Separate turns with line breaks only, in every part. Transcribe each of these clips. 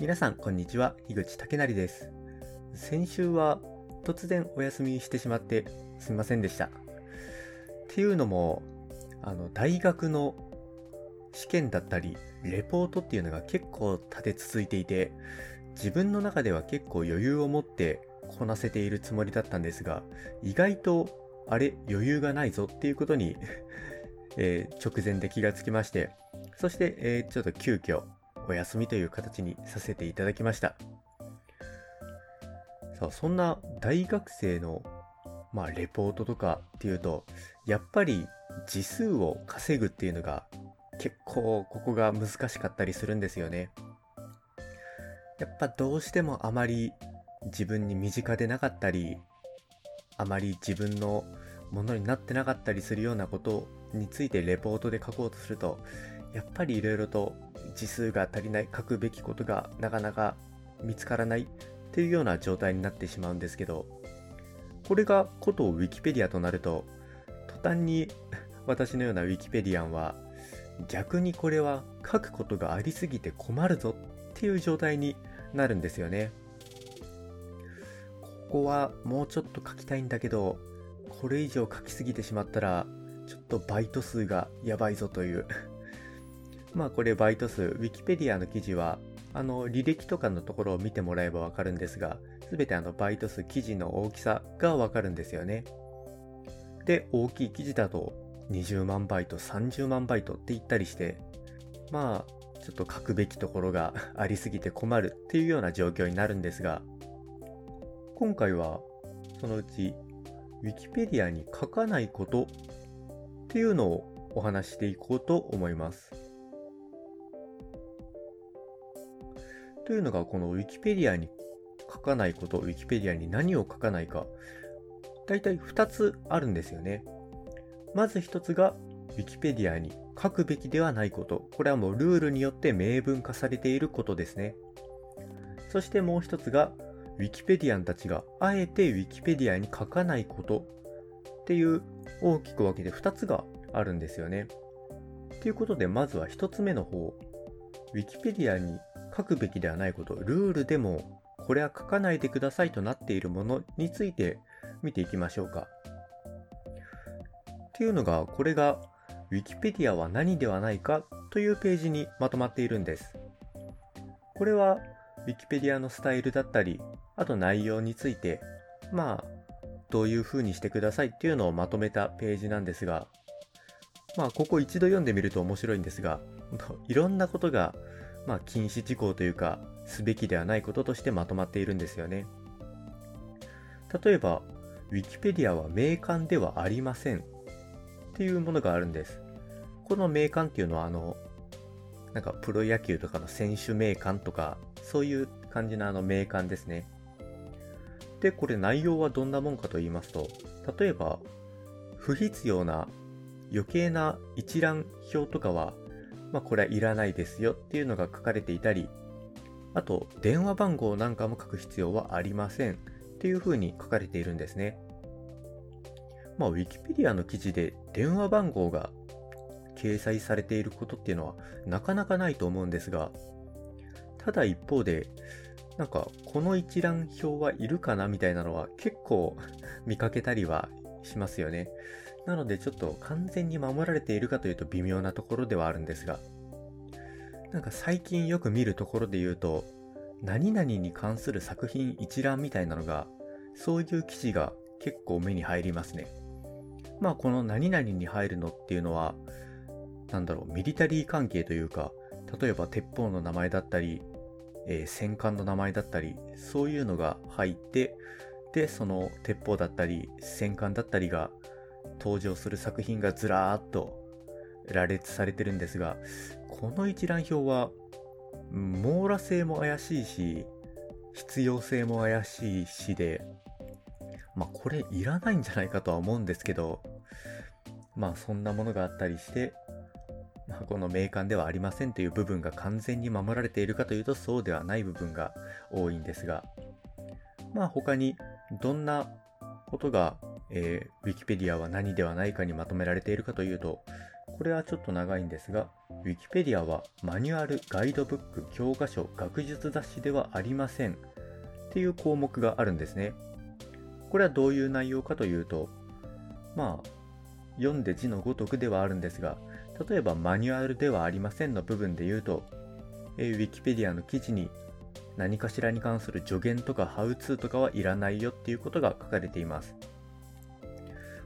皆さんこんにちは。樋口武成です。先週は突然お休みしてしまってすみませんでした。っていうのもあの大学の試験だったりレポートっていうのが結構立て続いていて自分の中では結構余裕を持ってこなせているつもりだったんですが意外とあれ余裕がないぞっていうことにえー、直前で気がつきましてそして、えー、ちょっと急遽お休みという形にさせていただきました。さあそんな大学生のまあレポートとかっていうとやっぱり字数を稼ぐっていうのが結構ここが難しかったりするんですよね。やっぱどうしてもあまり自分に身近でなかったりあまり自分のものになってなかったりするようなことについてレポートで書こうとするとやっぱりいろいろと字数が足りない書くべきことがなかなか見つからないっていうような状態になってしまうんですけどこれがことウィキペディアとなると途端に 私のようなウィキペディアンは逆にこれは書くことがありすぎて困るぞっていう状態になるんですよね。ここはもうちょっと書きたいんだけどこれ以上書きすぎてしまったらちょっとバイト数がやばいぞというまあこれバイト数、ウィキペディアの記事は、あの履歴とかのところを見てもらえばわかるんですが、すべてあのバイト数、記事の大きさがわかるんですよね。で、大きい記事だと20万バイト、30万バイトって言ったりして、まあ、ちょっと書くべきところがありすぎて困るっていうような状況になるんですが、今回はそのうち、ウィキペディアに書かないことっていうのをお話していこうと思います。というのがこの Wikipedia に書かないこと、Wikipedia に何を書かないか、大体2つあるんですよね。まず1つが Wikipedia に書くべきではないこと。これはもうルールによって明文化されていることですね。そしてもう1つが Wikipedia たちがあえて Wikipedia に書かないことっていう大きく分けて2つがあるんですよね。ということでまずは1つ目の方、Wikipedia に書くべきではないこと、ルールでもこれは書かないでくださいとなっているものについて見ていきましょうか。っていうのが、これが Wikipedia は何ではないかというページにまとまっているんです。これは Wikipedia のスタイルだったり、あと内容について、まあ、どういう風にしてくださいっていうのをまとめたページなんですが、まあ、ここ一度読んでみると面白いんですが、いろんなことがまあ、禁止事項というか、すべきではないこととしてまとまっているんですよね。例えば、Wikipedia は名鑑ではありませんっていうものがあるんです。この名鑑っていうのは、あの、なんかプロ野球とかの選手名鑑とか、そういう感じのあの名鑑ですね。で、これ内容はどんなもんかと言いますと、例えば、不必要な余計な一覧表とかはまあ、これはいらないですよっていうのが書かれていたり、あと、電話番号なんかも書く必要はありませんっていうふうに書かれているんですね。まあ、Wikipedia の記事で電話番号が掲載されていることっていうのはなかなかないと思うんですが、ただ一方で、なんかこの一覧表はいるかなみたいなのは結構見かけたりはしますよね。なのでちょっと完全に守られているかというと微妙なところではあるんですが、なんか最近よく見るところで言うと、何々に関する作品一覧みたいなのが、そういう記事が結構目に入りますね。まあこの何々に入るのっていうのは、なんだろう、ミリタリー関係というか、例えば鉄砲の名前だったり、えー、戦艦の名前だったり、そういうのが入って、で、その鉄砲だったり、戦艦だったりが登場する作品がずらーっと羅列されてるんですが、この一覧表は、網羅性も怪しいし、必要性も怪しいしで、まあこれいらないんじゃないかとは思うんですけど、まあそんなものがあったりして、まあ、この名鑑ではありませんという部分が完全に守られているかというとそうではない部分が多いんですが、まあ他にどんなことがえー、Wikipedia は何ではないかにまとめられているかというと、これはちょっと長いんですが、Wikipedia はマニュアル、ガイドブック、教科書、学術雑誌ではありませんっていう項目があるんですね。これはどういう内容かというと、まあ、読んで字のごとくではあるんですが、例えばマニュアルではありませんの部分で言うと、え、Wikipedia の記事に何かしらに関する助言とかハウツーとかはいらないよっていうことが書かれています。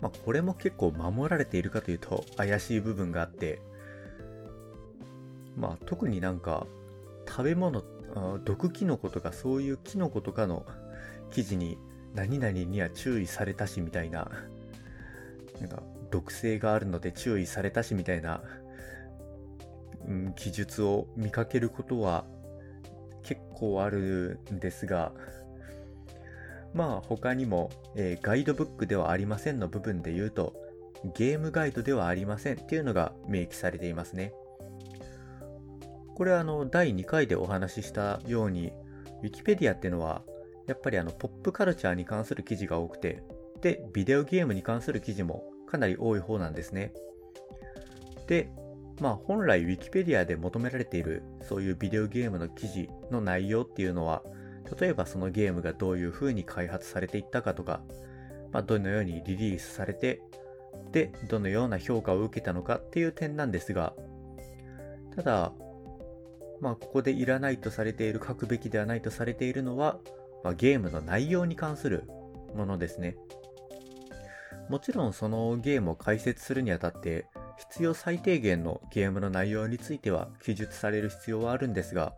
まあ、これも結構守られているかというと怪しい部分があって、まあ、特になんか食べ物、毒キノコとかそういうキノコとかの記事に何々には注意されたしみたいな、なんか毒性があるので注意されたしみたいな、うん、記述を見かけることは結構あるんですが、まあ他にも、えー、ガイドブックではありませんの部分で言うと、ゲームガイドではありませんっていうのが明記されていますね。これはあの第2回でお話ししたように、Wikipedia っていうのはやっぱりあのポップカルチャーに関する記事が多くて、で、ビデオゲームに関する記事もかなり多い方なんですね。で、まあ本来 Wikipedia で求められているそういうビデオゲームの記事の内容っていうのは、例えばそのゲームがどういう風に開発されていったかとか、まあ、どのようにリリースされて、で、どのような評価を受けたのかっていう点なんですが、ただ、まあここでいらないとされている、書くべきではないとされているのは、まあ、ゲームの内容に関するものですね。もちろんそのゲームを解説するにあたって必要最低限のゲームの内容については記述される必要はあるんですが、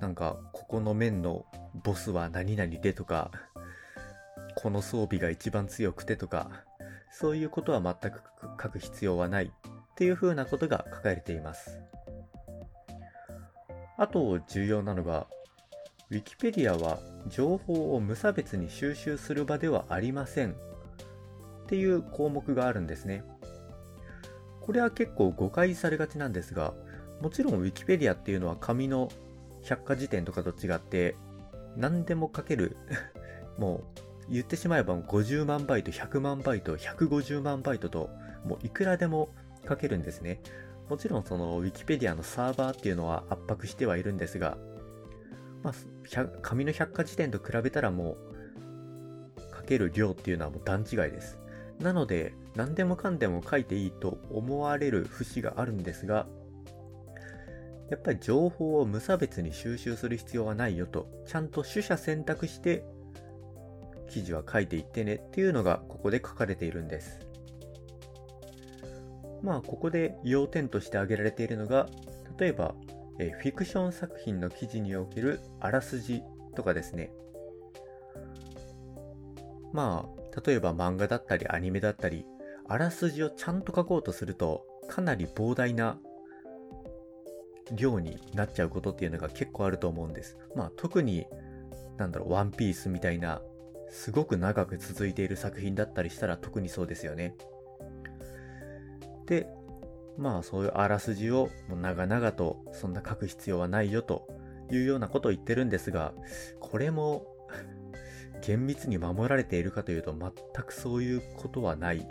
なんかここの面のボスは何々でとか、この装備が一番強くてとか、そういうことは全く書く必要はないっていう風なことが書かれています。あと重要なのが、Wikipedia は情報を無差別に収集する場ではありませんっていう項目があるんですね。これは結構誤解されがちなんですが、もちろん Wikipedia っていうのは紙の百科事典とかと違って、何でも書ける もう言ってしまえば50万バイト、100万バイト、150万バイトと、もういくらでも書けるんですね。もちろんその Wikipedia のサーバーっていうのは圧迫してはいるんですが、まあ、紙の百科事典と比べたらもう、書ける量っていうのはもう段違いです。なので、何でもかんでも書いていいと思われる節があるんですが、やっぱり情報を無差別に収集する必要はないよと、ちゃんと取捨選択して記事は書いていってねっていうのがここで書かれているんです。まあここで要点として挙げられているのが、例えばえフィクション作品の記事におけるあらすじとかですね。まあ、例えば漫画だったりアニメだったり、あらすじをちゃんと書こうとすると、かなり膨大な量になっちゃうことっていうのが結構あると思うんです。まあ特に、なんだろう、ワンピースみたいな、すごく長く続いている作品だったりしたら特にそうですよね。で、まあそういうあらすじをもう長々とそんな書く必要はないよというようなことを言ってるんですが、これも厳密に守られているかというと全くそういうことはない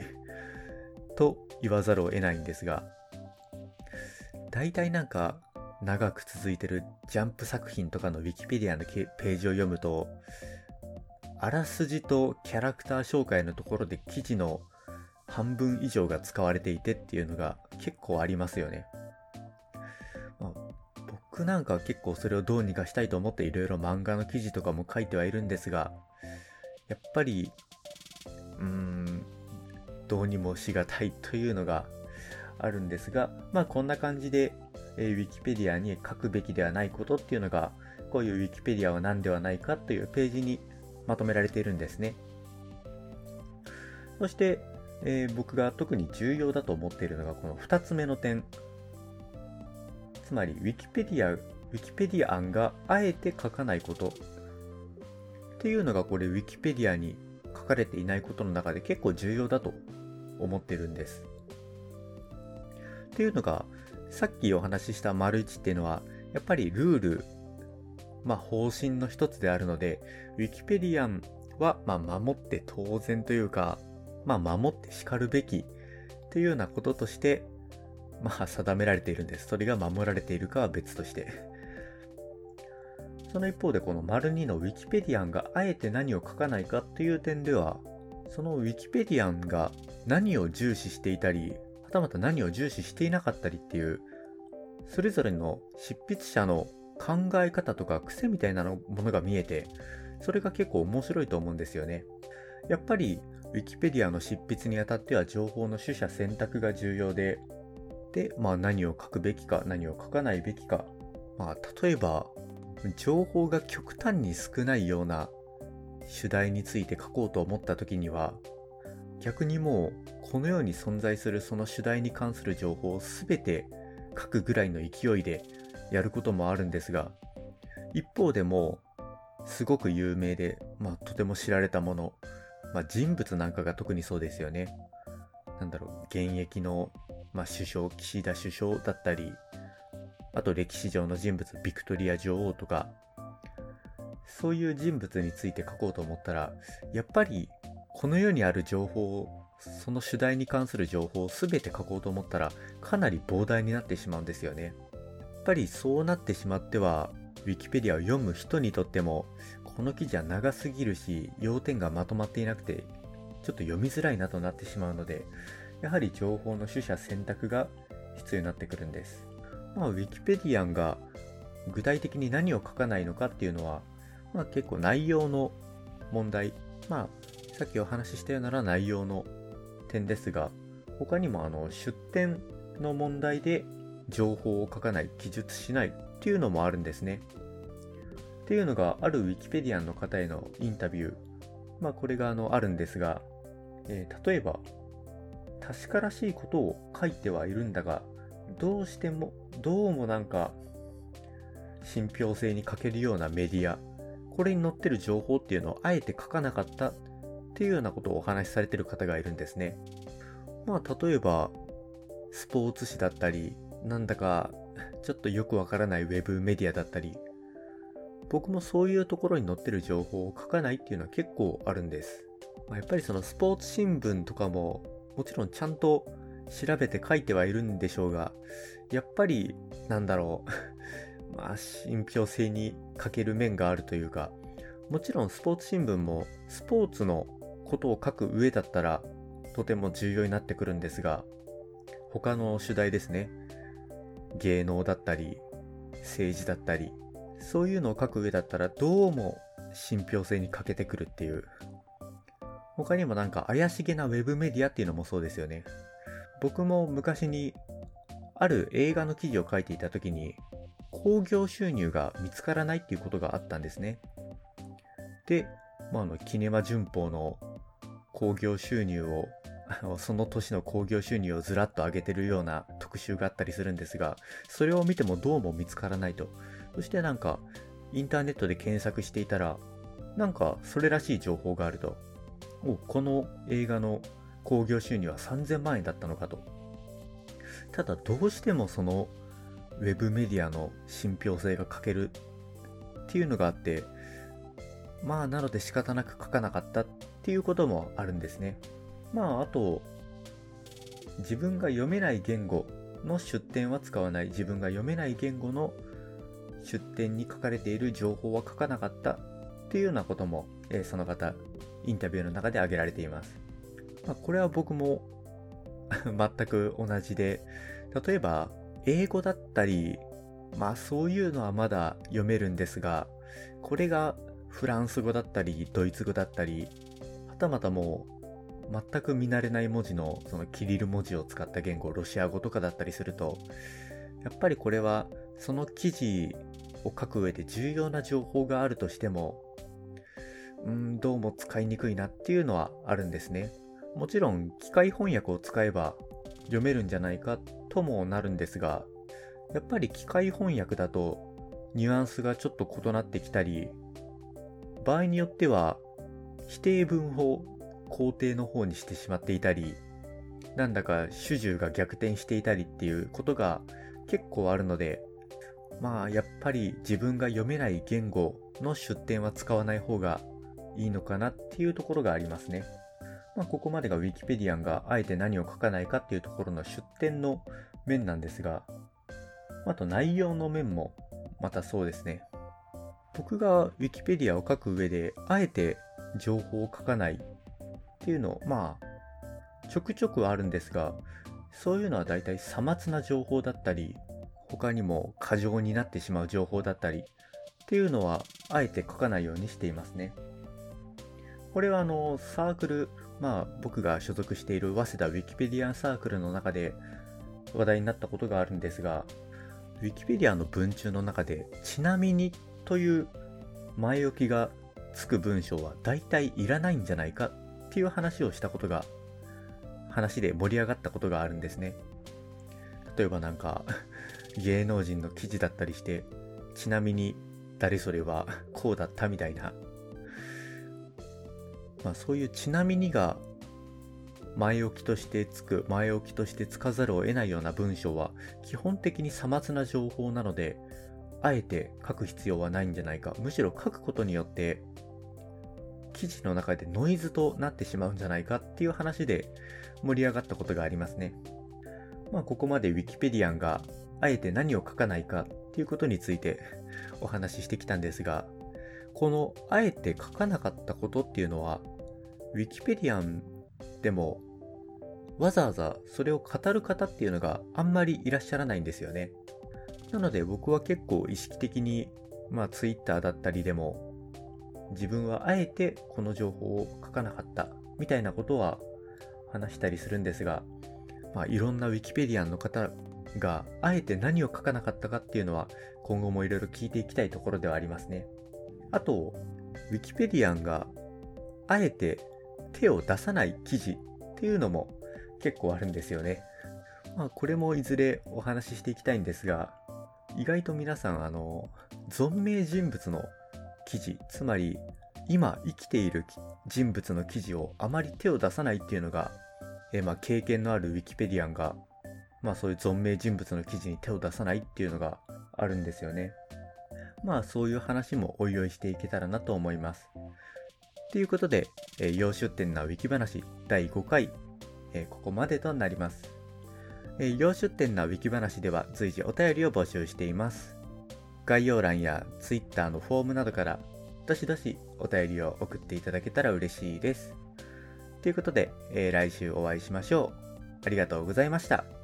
と言わざるを得ないんですが、大体なんか長く続いてるジャンプ作品とかの Wikipedia のページを読むと、あらすじとキャラクター紹介のところで記事の半分以上が使われていてっていうのが結構ありますよね。まあ、僕なんかは結構それをどうにかしたいと思っていろいろ漫画の記事とかも書いてはいるんですが、やっぱり、うーん、どうにもしがたいというのがあるんですが、まあこんな感じで、えー、Wikipedia に書くべきではないことっていうのが、こういう Wikipedia は何ではないかというページにまとめられているんですね。そして、えー、僕が特に重要だと思っているのがこの2つ目の点。つまり Wikipedia、Wikipedia 案があえて書かないことっていうのがこれ Wikipedia に書かれていないことの中で結構重要だと思ってるんです。っていうのがさっきお話しした丸1っていうのはやっぱりルール、まあ方針の一つであるので Wikipedia はま守って当然というかまあ、守って叱るべきというようなこととして、まあ定められているんです。それが守られているかは別として。その一方でこの丸2のウィキペディアンがあえて何を書かないかという点では、そのウィキペディアンが何を重視していたり、はたまた何を重視していなかったりっていう、それぞれの執筆者の考え方とか癖みたいなものが見えて、それが結構面白いと思うんですよね。やっぱり、ウィキペディアの執筆にあたっては情報の取捨選択が重要で、で、まあ何を書くべきか、何を書かないべきか。まあ例えば、情報が極端に少ないような主題について書こうと思った時には、逆にもうこの世に存在するその主題に関する情報を全て書くぐらいの勢いでやることもあるんですが、一方でもすごく有名で、まあとても知られたもの、まあ人物なんかが特にそうですよね。なんだろう、現役の、まあ、首相、岸田首相だったり、あと歴史上の人物、ビクトリア女王とか、そういう人物について書こうと思ったら、やっぱりこの世にある情報をその主題に関する情報を全て書こうと思ったら、かなり膨大になってしまうんですよね。やっぱりそうなってしまっては、ウィキペディアを読む人にとっても、この記事は長すぎるし、要点がまとまっていなくて、ちょっと読みづらいなとなってしまうので、やはり情報の取捨選択が必要になってくるんです。まあ、ウィキペディアンが具体的に何を書かないのかっていうのは、まあ結構内容の問題。まあ、さっきお話ししたようなら内容の点ですが、他にもあの出典の問題で情報を書かない、記述しないっていうのもあるんですね。っていうのがあるウィキペディアンの方へのインタビュー。まあこれがあのあるんですが、えー、例えば、確からしいことを書いてはいるんだが、どうしても、どうもなんか、信憑性に欠けるようなメディア、これに載ってる情報っていうのをあえて書かなかったっていうようなことをお話しされてる方がいるんですね。まあ、例えば、スポーツ紙だったり、なんだか、ちょっとよくわからないウェブメディアだったり、僕もそういうところに載ってる情報を書かないっていうのは結構あるんです。まあ、やっぱりそのスポーツ新聞とかも、もちろんちゃんと調べて書いてはいるんでしょうが、やっぱり、なんだろう まあ、信憑性に欠ける面があるというか、もちろんスポーツ新聞もスポーツのことを書く上だったらとても重要になってくるんですが、他の主題ですね。芸能だったり、政治だったり、そういうのを書く上だったらどうも信憑性に欠けてくるっていう。他にもなんか怪しげなウェブメディアっていうのもそうですよね。僕も昔にある映画の記事を書いていた時に興行収入が見つからないっていうことがあったんですね。で、まあ、あの、キネマ旬報の興行収入を、その年の興行収入をずらっと上げてるような特集があったりするんですが、それを見てもどうも見つからないと。そしてなんか、インターネットで検索していたら、なんかそれらしい情報があると。お、この映画の興行収入は3000万円だったのかと。ただどうしてもそのウェブメディアの信憑性が欠けるっていうのがあって、まあなので仕方なく書かなかったっていうこともあるんですね。まああと、自分が読めない言語の出典は使わない、自分が読めない言語の出典に書かれている情報は書かなかったっていうようなことも、えー、その方、インタビューの中で挙げられています。まあ、これは僕も 全く同じで、例えば、英語だったり、まあそういうのはまだ読めるんですが、これがフランス語だったり、ドイツ語だったり、はたまたもう全く見慣れない文字のそのキリル文字を使った言語、ロシア語とかだったりすると、やっぱりこれはその記事を書く上で重要な情報があるとしても、うん、どうも使いにくいなっていうのはあるんですね。もちろん機械翻訳を使えば読めるんじゃないかともなるんですが、やっぱり機械翻訳だとニュアンスがちょっと異なってきたり、場合によっては否定文法肯定の方にしてしまっていたりなんだか主従が逆転していたりっていうことが結構あるのでまあやっぱり自分が読めない言語の出典は使わない方がいいのかなっていうところがありますね。まあ、ここまでが Wikipedia があえて何を書かないかっていうところの出典の面なんですが、あと内容の面もまたそうですね。僕が Wikipedia を書く上で、あえて情報を書かないっていうの、まあ、ちょくちょくあるんですが、そういうのは大体さまつな情報だったり、他にも過剰になってしまう情報だったりっていうのはあえて書かないようにしていますね。これはあのサークル、まあ僕が所属している早稲田ウィキペディアンサークルの中で話題になったことがあるんですが、ウィキペディアの文中の中でちなみにという前置きがつく文章は大体いらないんじゃないかっていう話をしたことが話で盛り上がったことがあるんですね。例えばなんか 芸能人の記事だったりして、ちなみに誰それはこうだったみたいな。まあそういうちなみにが前置きとしてつく、前置きとしてつかざるを得ないような文章は基本的にさまつな情報なので、あえて書く必要はないんじゃないか。むしろ書くことによって記事の中でノイズとなってしまうんじゃないかっていう話で盛り上がったことがありますね。まあここまで Wikipedia があえて何を書かないかっていうことについてお話ししてきたんですが、このあえて書かなかったことっていうのは、ウィキペディアンでもわざわざそれを語る方っていうのがあんまりいらっしゃらないんですよね。なので僕は結構意識的に、まあ Twitter だったりでも自分はあえてこの情報を書かなかったみたいなことは話したりするんですが、まあいろんなウィキペディアンの方があえて何を書かなかったかっていうのは今後もいろいろ聞いていきたいところではありますね。あと、ウィキペディアンがあえて手を出さない記事っていうのも結構あるんですよね。まあこれもいずれお話ししていきたいんですが、意外と皆さんあの、存命人物の記事、つまり今生きている人物の記事をあまり手を出さないっていうのが、えまあ経験のあるウィキペディアンがまあそういう存命人物の記事に手を出さないっていうのがあるんですよね。まあそういう話もおいおいしていけたらなと思います。ということで、えー、洋出店なウィキ話第5回、えー、ここまでとなります。えー、洋出店なウィキ話では随時お便りを募集しています。概要欄や Twitter のフォームなどからどしどしお便りを送っていただけたら嬉しいです。ということで、えー、来週お会いしましょう。ありがとうございました。